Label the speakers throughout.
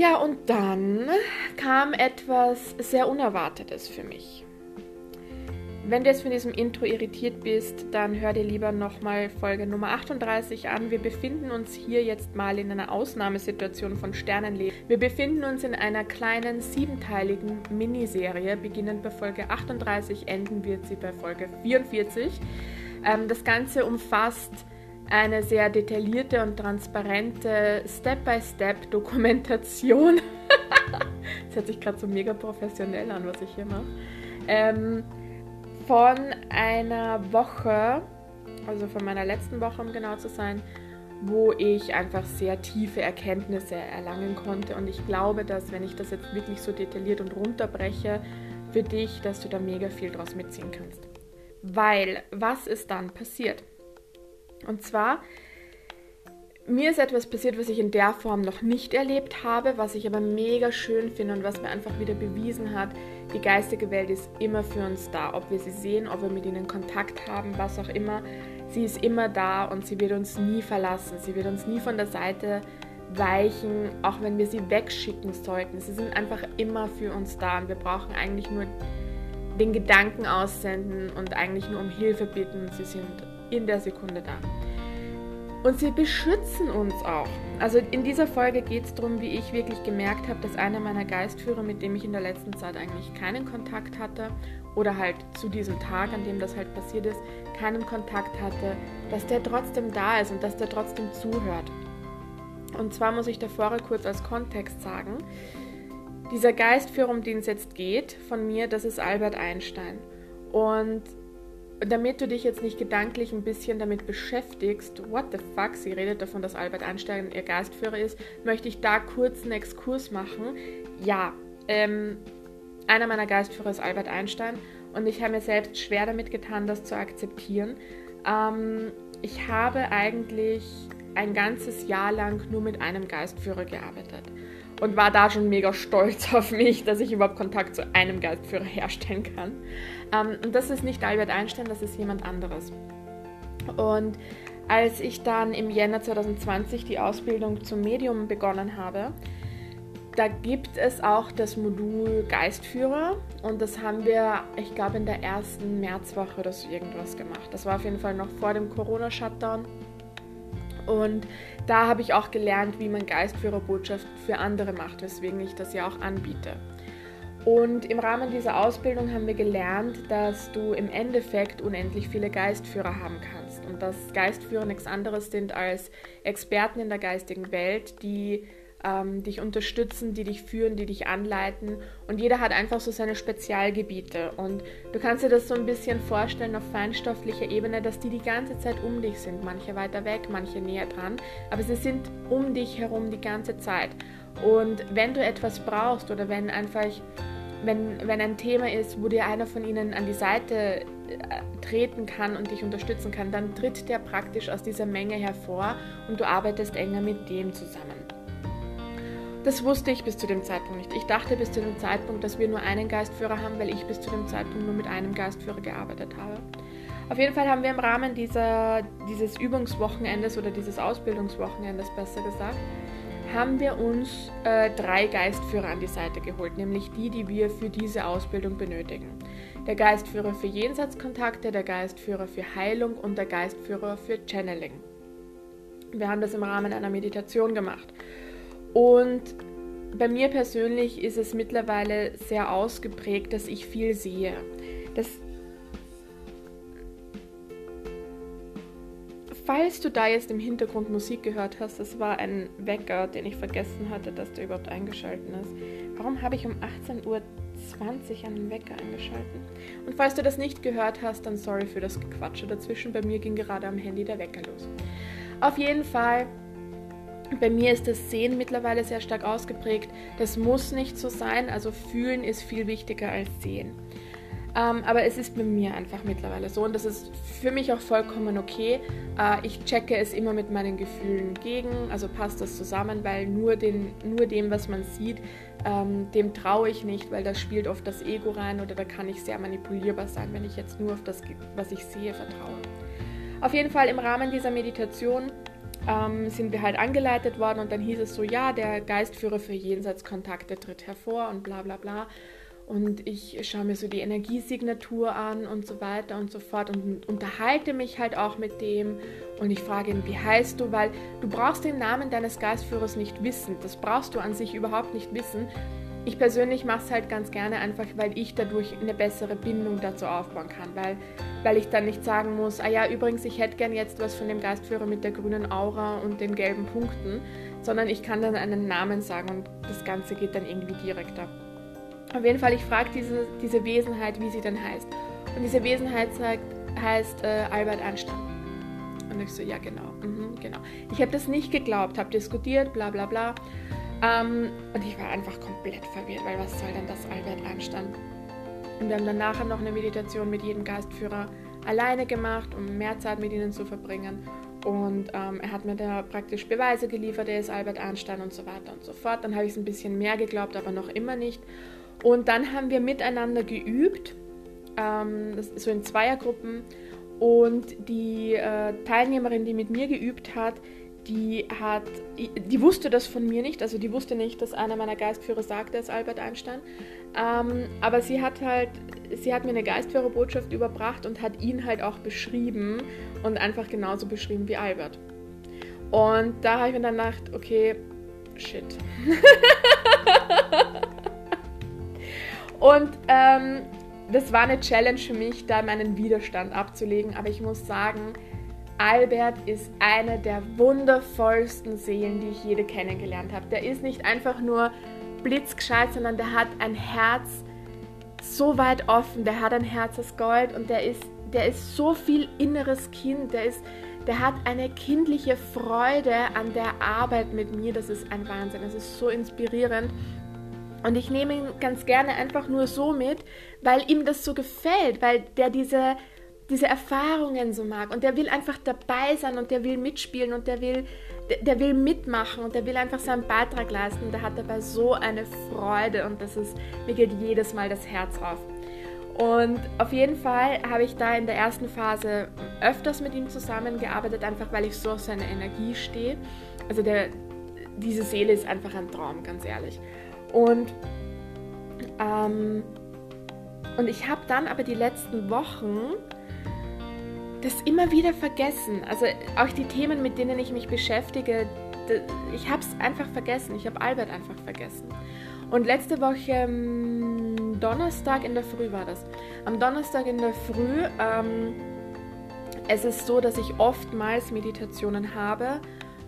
Speaker 1: Ja, und dann kam etwas sehr Unerwartetes für mich. Wenn du jetzt von diesem Intro irritiert bist, dann hör dir lieber nochmal Folge Nummer 38 an. Wir befinden uns hier jetzt mal in einer Ausnahmesituation von Sternenleben. Wir befinden uns in einer kleinen siebenteiligen Miniserie. Beginnend bei Folge 38, enden wird sie bei Folge 44. Ähm, das Ganze umfasst eine sehr detaillierte und transparente Step-by-Step-Dokumentation. das hört sich gerade so mega professionell an, was ich hier mache. Ähm, von einer Woche, also von meiner letzten Woche, um genau zu sein, wo ich einfach sehr tiefe Erkenntnisse erlangen konnte. Und ich glaube, dass wenn ich das jetzt wirklich so detailliert und runterbreche, für dich, dass du da mega viel draus mitziehen kannst. Weil, was ist dann passiert? Und zwar, mir ist etwas passiert, was ich in der Form noch nicht erlebt habe, was ich aber mega schön finde und was mir einfach wieder bewiesen hat, die geistige Welt ist immer für uns da. Ob wir sie sehen, ob wir mit ihnen Kontakt haben, was auch immer. Sie ist immer da und sie wird uns nie verlassen. Sie wird uns nie von der Seite weichen, auch wenn wir sie wegschicken sollten. Sie sind einfach immer für uns da und wir brauchen eigentlich nur den Gedanken aussenden und eigentlich nur um Hilfe bitten. Sie sind in der Sekunde da. Und sie beschützen uns auch. Also in dieser Folge geht es darum, wie ich wirklich gemerkt habe, dass einer meiner Geistführer, mit dem ich in der letzten Zeit eigentlich keinen Kontakt hatte, oder halt zu diesem Tag, an dem das halt passiert ist, keinen Kontakt hatte, dass der trotzdem da ist und dass der trotzdem zuhört. Und zwar muss ich davor kurz als Kontext sagen, dieser Geistführer, um den es jetzt geht, von mir, das ist Albert Einstein. Und damit du dich jetzt nicht gedanklich ein bisschen damit beschäftigst, what the fuck, sie redet davon, dass Albert Einstein ihr Geistführer ist, möchte ich da kurz einen Exkurs machen. Ja, ähm, einer meiner Geistführer ist Albert Einstein und ich habe mir selbst schwer damit getan, das zu akzeptieren. Ähm, ich habe eigentlich ein ganzes Jahr lang nur mit einem Geistführer gearbeitet und war da schon mega stolz auf mich, dass ich überhaupt Kontakt zu einem Geistführer herstellen kann. Ähm, und das ist nicht Albert Einstein, das ist jemand anderes. Und als ich dann im Jänner 2020 die Ausbildung zum Medium begonnen habe, da gibt es auch das Modul Geistführer und das haben wir, ich glaube, in der ersten Märzwoche oder so irgendwas gemacht. Das war auf jeden Fall noch vor dem Corona-Shutdown. Und da habe ich auch gelernt, wie man Geistführerbotschaft für andere macht, weswegen ich das ja auch anbiete. Und im Rahmen dieser Ausbildung haben wir gelernt, dass du im Endeffekt unendlich viele Geistführer haben kannst und dass Geistführer nichts anderes sind als Experten in der geistigen Welt, die ähm, dich unterstützen, die dich führen, die dich anleiten. Und jeder hat einfach so seine Spezialgebiete. Und du kannst dir das so ein bisschen vorstellen auf feinstofflicher Ebene, dass die die ganze Zeit um dich sind. Manche weiter weg, manche näher dran. Aber sie sind um dich herum die ganze Zeit. Und wenn du etwas brauchst oder wenn einfach, wenn, wenn ein Thema ist, wo dir einer von ihnen an die Seite äh, treten kann und dich unterstützen kann, dann tritt der praktisch aus dieser Menge hervor und du arbeitest enger mit dem zusammen. Das wusste ich bis zu dem Zeitpunkt nicht. Ich dachte bis zu dem Zeitpunkt, dass wir nur einen Geistführer haben, weil ich bis zu dem Zeitpunkt nur mit einem Geistführer gearbeitet habe. Auf jeden Fall haben wir im Rahmen dieser, dieses Übungswochenendes oder dieses Ausbildungswochenendes besser gesagt, haben wir uns äh, drei Geistführer an die Seite geholt, nämlich die, die wir für diese Ausbildung benötigen. Der Geistführer für Jenseitskontakte, der Geistführer für Heilung und der Geistführer für Channeling. Wir haben das im Rahmen einer Meditation gemacht. Und bei mir persönlich ist es mittlerweile sehr ausgeprägt, dass ich viel sehe. Das Falls du da jetzt im Hintergrund Musik gehört hast, das war ein Wecker, den ich vergessen hatte, dass der überhaupt eingeschaltet ist. Warum habe ich um 18.20 Uhr einen Wecker eingeschaltet? Und falls du das nicht gehört hast, dann sorry für das Gequatsche dazwischen. Bei mir ging gerade am Handy der Wecker los. Auf jeden Fall bei mir ist das Sehen mittlerweile sehr stark ausgeprägt. Das muss nicht so sein. Also fühlen ist viel wichtiger als sehen. Ähm, aber es ist bei mir einfach mittlerweile so und das ist für mich auch vollkommen okay. Äh, ich checke es immer mit meinen Gefühlen gegen, also passt das zusammen, weil nur, den, nur dem, was man sieht, ähm, dem traue ich nicht, weil da spielt oft das Ego rein oder da kann ich sehr manipulierbar sein, wenn ich jetzt nur auf das, was ich sehe, vertraue. Auf jeden Fall im Rahmen dieser Meditation ähm, sind wir halt angeleitet worden und dann hieß es so, ja, der Geistführer für Jenseitskontakte tritt hervor und bla bla bla. Und ich schaue mir so die Energiesignatur an und so weiter und so fort und unterhalte mich halt auch mit dem und ich frage ihn, wie heißt du, weil du brauchst den Namen deines Geistführers nicht wissen. Das brauchst du an sich überhaupt nicht wissen. Ich persönlich mache es halt ganz gerne einfach, weil ich dadurch eine bessere Bindung dazu aufbauen kann, weil, weil ich dann nicht sagen muss, ah ja, übrigens, ich hätte gern jetzt was von dem Geistführer mit der grünen Aura und den gelben Punkten, sondern ich kann dann einen Namen sagen und das Ganze geht dann irgendwie direkter. Auf jeden Fall, ich frage diese, diese Wesenheit, wie sie denn heißt. Und diese Wesenheit sagt, heißt äh, Albert Einstein. Und ich so, ja, genau, mhm, genau. Ich habe das nicht geglaubt, habe diskutiert, bla bla bla. Ähm, und ich war einfach komplett verwirrt, weil was soll denn das Albert Einstein? Und wir haben dann nachher noch eine Meditation mit jedem Geistführer alleine gemacht, um mehr Zeit mit ihnen zu verbringen. Und ähm, er hat mir da praktisch Beweise geliefert, er ist Albert Einstein und so weiter und so fort. Dann habe ich es ein bisschen mehr geglaubt, aber noch immer nicht. Und dann haben wir miteinander geübt, ähm, so in Zweiergruppen. Und die äh, Teilnehmerin, die mit mir geübt hat, die hat, die wusste das von mir nicht, also die wusste nicht, dass einer meiner Geistführer sagte, ist Albert Einstein. Ähm, aber sie hat halt, sie hat mir eine Geistführerbotschaft überbracht und hat ihn halt auch beschrieben und einfach genauso beschrieben wie Albert. Und da habe ich mir dann gedacht, okay, shit. Und ähm, das war eine Challenge für mich, da meinen Widerstand abzulegen. Aber ich muss sagen, Albert ist eine der wundervollsten Seelen, die ich jede kennengelernt habe. Der ist nicht einfach nur blitzgescheit, sondern der hat ein Herz so weit offen. Der hat ein Herz aus Gold und der ist, der ist so viel inneres Kind. Der, ist, der hat eine kindliche Freude an der Arbeit mit mir. Das ist ein Wahnsinn. Das ist so inspirierend. Und ich nehme ihn ganz gerne einfach nur so mit, weil ihm das so gefällt, weil der diese, diese Erfahrungen so mag und der will einfach dabei sein und der will mitspielen und der will, der, der will mitmachen und der will einfach seinen Beitrag leisten. Und der hat dabei so eine Freude und das ist, mir geht jedes Mal das Herz auf. Und auf jeden Fall habe ich da in der ersten Phase öfters mit ihm zusammengearbeitet, einfach weil ich so auf seine Energie stehe. Also der, diese Seele ist einfach ein Traum, ganz ehrlich. Und, ähm, und ich habe dann aber die letzten Wochen das immer wieder vergessen. Also auch die Themen, mit denen ich mich beschäftige, ich habe es einfach vergessen. Ich habe Albert einfach vergessen. Und letzte Woche, ähm, Donnerstag in der Früh war das. Am Donnerstag in der Früh, ähm, es ist so, dass ich oftmals Meditationen habe,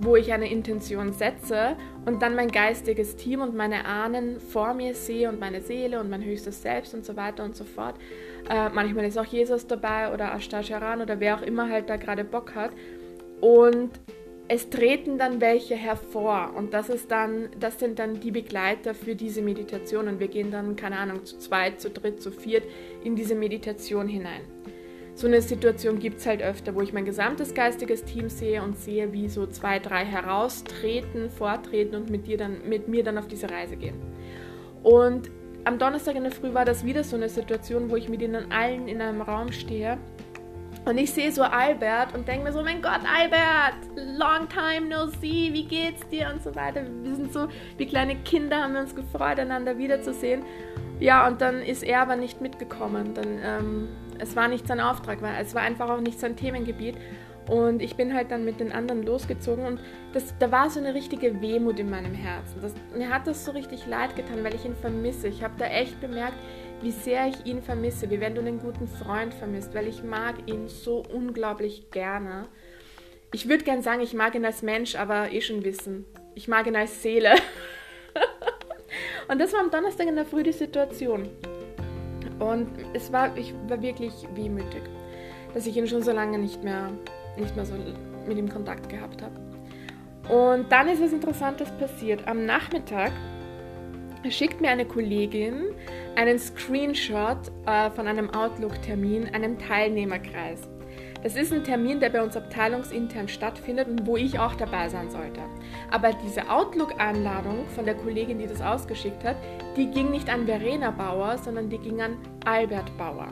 Speaker 1: wo ich eine Intention setze und dann mein geistiges Team und meine Ahnen vor mir sehe und meine Seele und mein höchstes Selbst und so weiter und so fort. Äh, manchmal ist auch Jesus dabei oder Ashtasharan oder wer auch immer halt da gerade Bock hat. Und es treten dann welche hervor und das ist dann, das sind dann die Begleiter für diese Meditation und wir gehen dann, keine Ahnung, zu zweit, zu dritt, zu viert in diese Meditation hinein so eine Situation gibt es halt öfter, wo ich mein gesamtes geistiges Team sehe und sehe, wie so zwei, drei heraustreten, vortreten und mit, dir dann, mit mir dann auf diese Reise gehen. Und am Donnerstag in der Früh war das wieder so eine Situation, wo ich mit ihnen allen in einem Raum stehe. Und ich sehe so Albert und denke mir so, mein Gott, Albert, long time no see, wie geht's dir und so weiter. Wir sind so wie kleine Kinder, haben wir uns gefreut, einander wiederzusehen. Ja, und dann ist er aber nicht mitgekommen. Dann ähm, es war nicht sein Auftrag, weil es war einfach auch nicht sein Themengebiet. Und ich bin halt dann mit den anderen losgezogen und das, da war so eine richtige Wehmut in meinem Herzen. Das, mir hat das so richtig leid getan, weil ich ihn vermisse. Ich habe da echt bemerkt, wie sehr ich ihn vermisse, wie wenn du einen guten Freund vermisst, weil ich mag ihn so unglaublich gerne. Ich würde gern sagen, ich mag ihn als Mensch, aber eh schon wissen. Ich mag ihn als Seele. und das war am Donnerstag in der Früh die Situation. Und es war, ich war wirklich wehmütig, dass ich ihn schon so lange nicht mehr, nicht mehr so mit ihm Kontakt gehabt habe. Und dann ist was Interessantes passiert. Am Nachmittag schickt mir eine Kollegin einen Screenshot äh, von einem Outlook-Termin, einem Teilnehmerkreis. Das ist ein Termin, der bei uns abteilungsintern stattfindet und wo ich auch dabei sein sollte. Aber diese Outlook-Einladung von der Kollegin, die das ausgeschickt hat, die ging nicht an Verena Bauer, sondern die ging an Albert Bauer.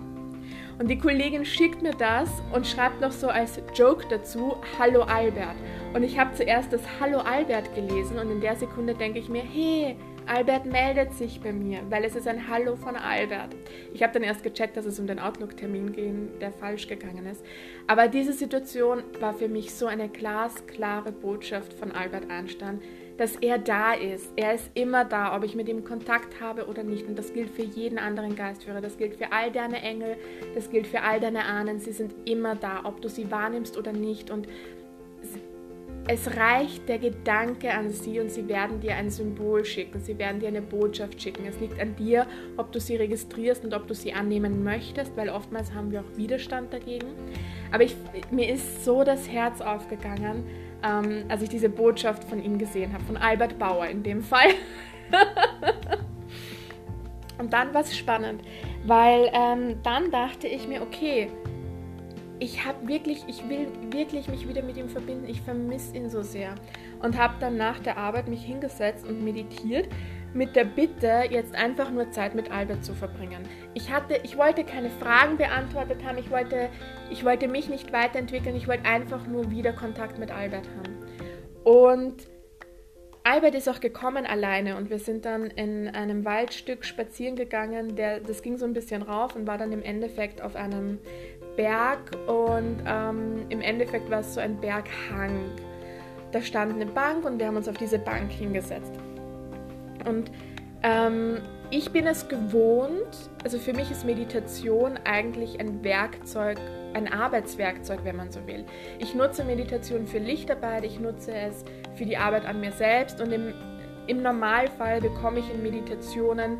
Speaker 1: Und die Kollegin schickt mir das und schreibt noch so als Joke dazu, Hallo Albert. Und ich habe zuerst das Hallo Albert gelesen und in der Sekunde denke ich mir, hey, Albert meldet sich bei mir, weil es ist ein Hallo von Albert. Ich habe dann erst gecheckt, dass es um den Outlook-Termin ging, der falsch gegangen ist. Aber diese Situation war für mich so eine glasklare Botschaft von Albert Einstein, dass er da ist. Er ist immer da, ob ich mit ihm Kontakt habe oder nicht. Und das gilt für jeden anderen Geistführer. Das gilt für all deine Engel. Das gilt für all deine Ahnen. Sie sind immer da, ob du sie wahrnimmst oder nicht. Und es reicht der Gedanke an sie und sie werden dir ein Symbol schicken, sie werden dir eine Botschaft schicken. Es liegt an dir, ob du sie registrierst und ob du sie annehmen möchtest, weil oftmals haben wir auch Widerstand dagegen. Aber ich, mir ist so das Herz aufgegangen, ähm, als ich diese Botschaft von ihm gesehen habe, von Albert Bauer in dem Fall. und dann war es spannend, weil ähm, dann dachte ich mir, okay, ich habe wirklich, ich will wirklich mich wieder mit ihm verbinden. Ich vermisse ihn so sehr. Und habe dann nach der Arbeit mich hingesetzt und meditiert mit der Bitte, jetzt einfach nur Zeit mit Albert zu verbringen. Ich hatte, ich wollte keine Fragen beantwortet haben, ich wollte, ich wollte mich nicht weiterentwickeln, ich wollte einfach nur wieder Kontakt mit Albert haben. Und Albert ist auch gekommen alleine und wir sind dann in einem Waldstück spazieren gegangen. Der, das ging so ein bisschen rauf und war dann im Endeffekt auf einem Berg und ähm, im Endeffekt war es so ein Berghang. Da stand eine Bank und wir haben uns auf diese Bank hingesetzt. Und ähm, ich bin es gewohnt, also für mich ist Meditation eigentlich ein Werkzeug, ein Arbeitswerkzeug, wenn man so will. Ich nutze Meditation für Lichtarbeit, ich nutze es für die Arbeit an mir selbst und im, im Normalfall bekomme ich in Meditationen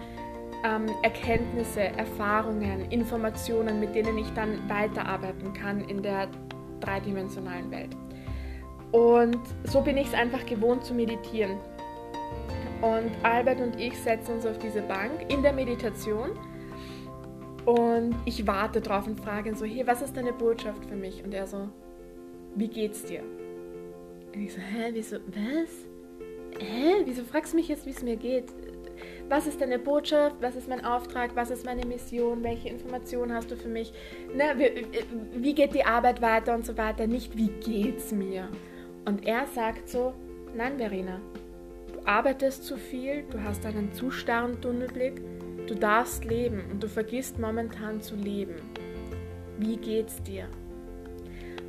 Speaker 1: ähm, Erkenntnisse, Erfahrungen, Informationen, mit denen ich dann weiterarbeiten kann in der dreidimensionalen Welt. Und so bin ich es einfach gewohnt zu meditieren. Und Albert und ich setzen uns auf diese Bank in der Meditation und ich warte drauf und frage ihn so, hey, was ist deine Botschaft für mich? Und er so, wie geht's dir? Und ich so, hä, wieso, was? Hä, wieso fragst du mich jetzt, wie es mir geht? was ist deine Botschaft, was ist mein Auftrag, was ist meine Mission, welche Informationen hast du für mich, ne, wie, wie geht die Arbeit weiter und so weiter, nicht wie geht's mir. Und er sagt so, nein Verena, arbeitest zu viel, du hast einen zu starren Tunnelblick, du darfst leben und du vergisst momentan zu leben. Wie geht's dir?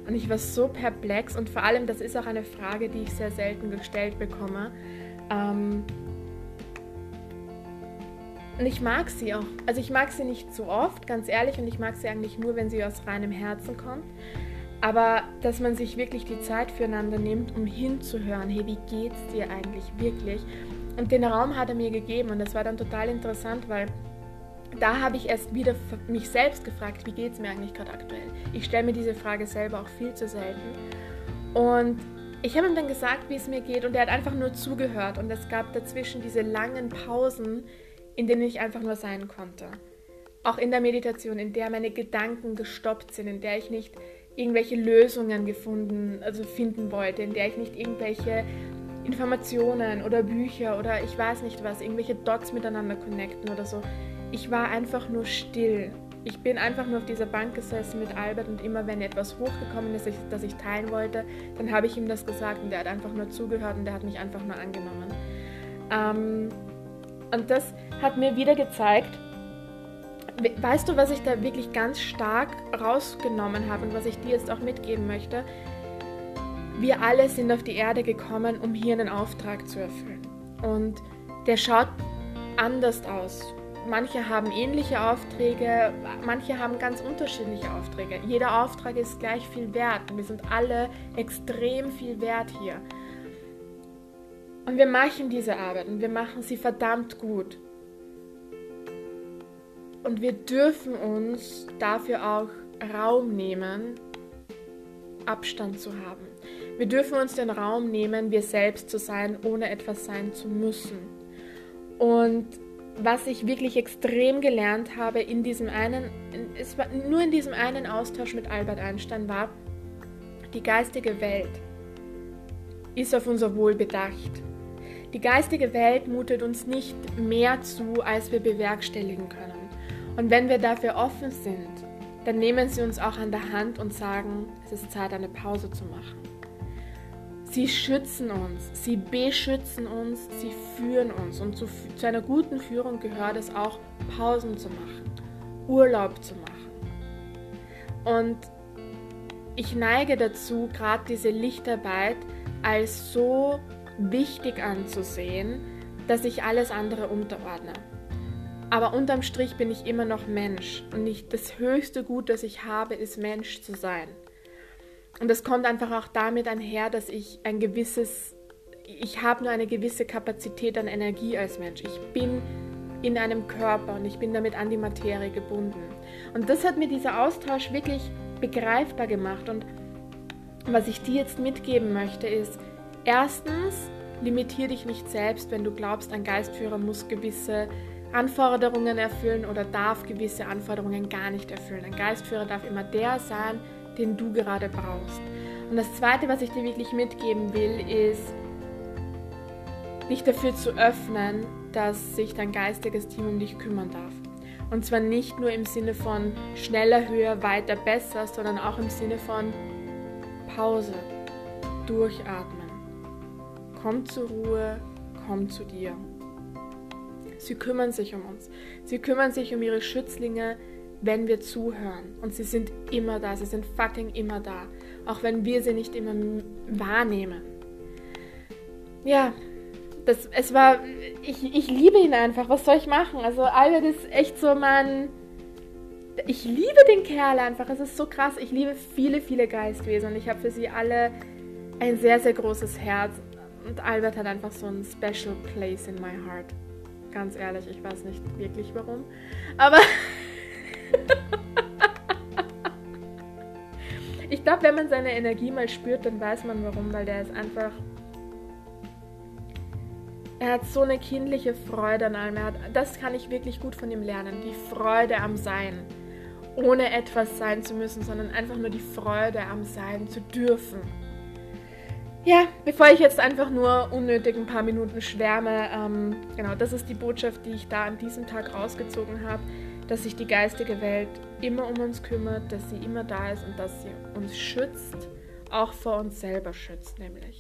Speaker 1: Und ich war so perplex und vor allem, das ist auch eine Frage, die ich sehr selten gestellt bekomme. Ähm, und ich mag sie auch. Also ich mag sie nicht so oft, ganz ehrlich, und ich mag sie eigentlich nur, wenn sie aus reinem Herzen kommt. Aber dass man sich wirklich die Zeit füreinander nimmt, um hinzuhören, hey, wie geht's dir eigentlich wirklich? Und den Raum hat er mir gegeben und das war dann total interessant, weil da habe ich erst wieder mich selbst gefragt, wie geht es mir eigentlich gerade aktuell? Ich stelle mir diese Frage selber auch viel zu selten. Und ich habe ihm dann gesagt, wie es mir geht und er hat einfach nur zugehört und es gab dazwischen diese langen Pausen, in denen ich einfach nur sein konnte. Auch in der Meditation, in der meine Gedanken gestoppt sind, in der ich nicht irgendwelche Lösungen gefunden, also finden wollte, in der ich nicht irgendwelche Informationen oder Bücher oder ich weiß nicht was, irgendwelche Dots miteinander connecten oder so. Ich war einfach nur still. Ich bin einfach nur auf dieser Bank gesessen mit Albert und immer wenn etwas hochgekommen ist, das ich teilen wollte, dann habe ich ihm das gesagt und der hat einfach nur zugehört und der hat mich einfach nur angenommen. Ähm, und das hat mir wieder gezeigt, weißt du, was ich da wirklich ganz stark rausgenommen habe und was ich dir jetzt auch mitgeben möchte? Wir alle sind auf die Erde gekommen, um hier einen Auftrag zu erfüllen. Und der schaut anders aus. Manche haben ähnliche Aufträge, manche haben ganz unterschiedliche Aufträge. Jeder Auftrag ist gleich viel wert. Wir sind alle extrem viel wert hier. Und wir machen diese Arbeit und wir machen sie verdammt gut. Und wir dürfen uns dafür auch Raum nehmen, Abstand zu haben. Wir dürfen uns den Raum nehmen, wir selbst zu sein, ohne etwas sein zu müssen. Und was ich wirklich extrem gelernt habe in diesem einen, es war nur in diesem einen Austausch mit Albert Einstein war, die geistige Welt ist auf unser Wohl bedacht. Die geistige Welt mutet uns nicht mehr zu, als wir bewerkstelligen können. Und wenn wir dafür offen sind, dann nehmen sie uns auch an der Hand und sagen, es ist Zeit, eine Pause zu machen. Sie schützen uns, sie beschützen uns, sie führen uns. Und zu, zu einer guten Führung gehört es auch, Pausen zu machen, Urlaub zu machen. Und ich neige dazu, gerade diese Lichtarbeit als so wichtig anzusehen, dass ich alles andere unterordne. Aber unterm Strich bin ich immer noch Mensch und nicht das höchste Gut, das ich habe, ist Mensch zu sein. Und das kommt einfach auch damit einher, dass ich ein gewisses, ich habe nur eine gewisse Kapazität an Energie als Mensch. Ich bin in einem Körper und ich bin damit an die Materie gebunden. Und das hat mir dieser Austausch wirklich begreifbar gemacht. Und was ich dir jetzt mitgeben möchte, ist, erstens, limitier dich nicht selbst, wenn du glaubst, ein Geistführer muss gewisse Anforderungen erfüllen oder darf gewisse Anforderungen gar nicht erfüllen. Ein Geistführer darf immer der sein, den du gerade brauchst. Und das Zweite, was ich dir wirklich mitgeben will, ist, dich dafür zu öffnen, dass sich dein geistiges Team um dich kümmern darf. Und zwar nicht nur im Sinne von schneller, höher, weiter, besser, sondern auch im Sinne von Pause, durchatmen. Komm zur Ruhe, komm zu dir. Sie kümmern sich um uns. Sie kümmern sich um ihre Schützlinge, wenn wir zuhören. Und sie sind immer da, sie sind fucking immer da. Auch wenn wir sie nicht immer wahrnehmen. Ja, das, es war, ich, ich liebe ihn einfach. Was soll ich machen? Also Albert ist echt so mein, ich liebe den Kerl einfach. Es ist so krass. Ich liebe viele, viele Geistwesen und ich habe für sie alle ein sehr, sehr großes Herz. Und Albert hat einfach so ein special place in my heart. Ganz ehrlich, ich weiß nicht wirklich warum. Aber ich glaube, wenn man seine Energie mal spürt, dann weiß man warum, weil der ist einfach. Er hat so eine kindliche Freude an allem. Hat, das kann ich wirklich gut von ihm lernen. Die Freude am Sein. Ohne etwas sein zu müssen, sondern einfach nur die Freude am Sein zu dürfen. Ja, bevor ich jetzt einfach nur unnötig ein paar Minuten schwärme, ähm, genau, das ist die Botschaft, die ich da an diesem Tag rausgezogen habe dass sich die geistige Welt immer um uns kümmert, dass sie immer da ist und dass sie uns schützt, auch vor uns selber schützt nämlich.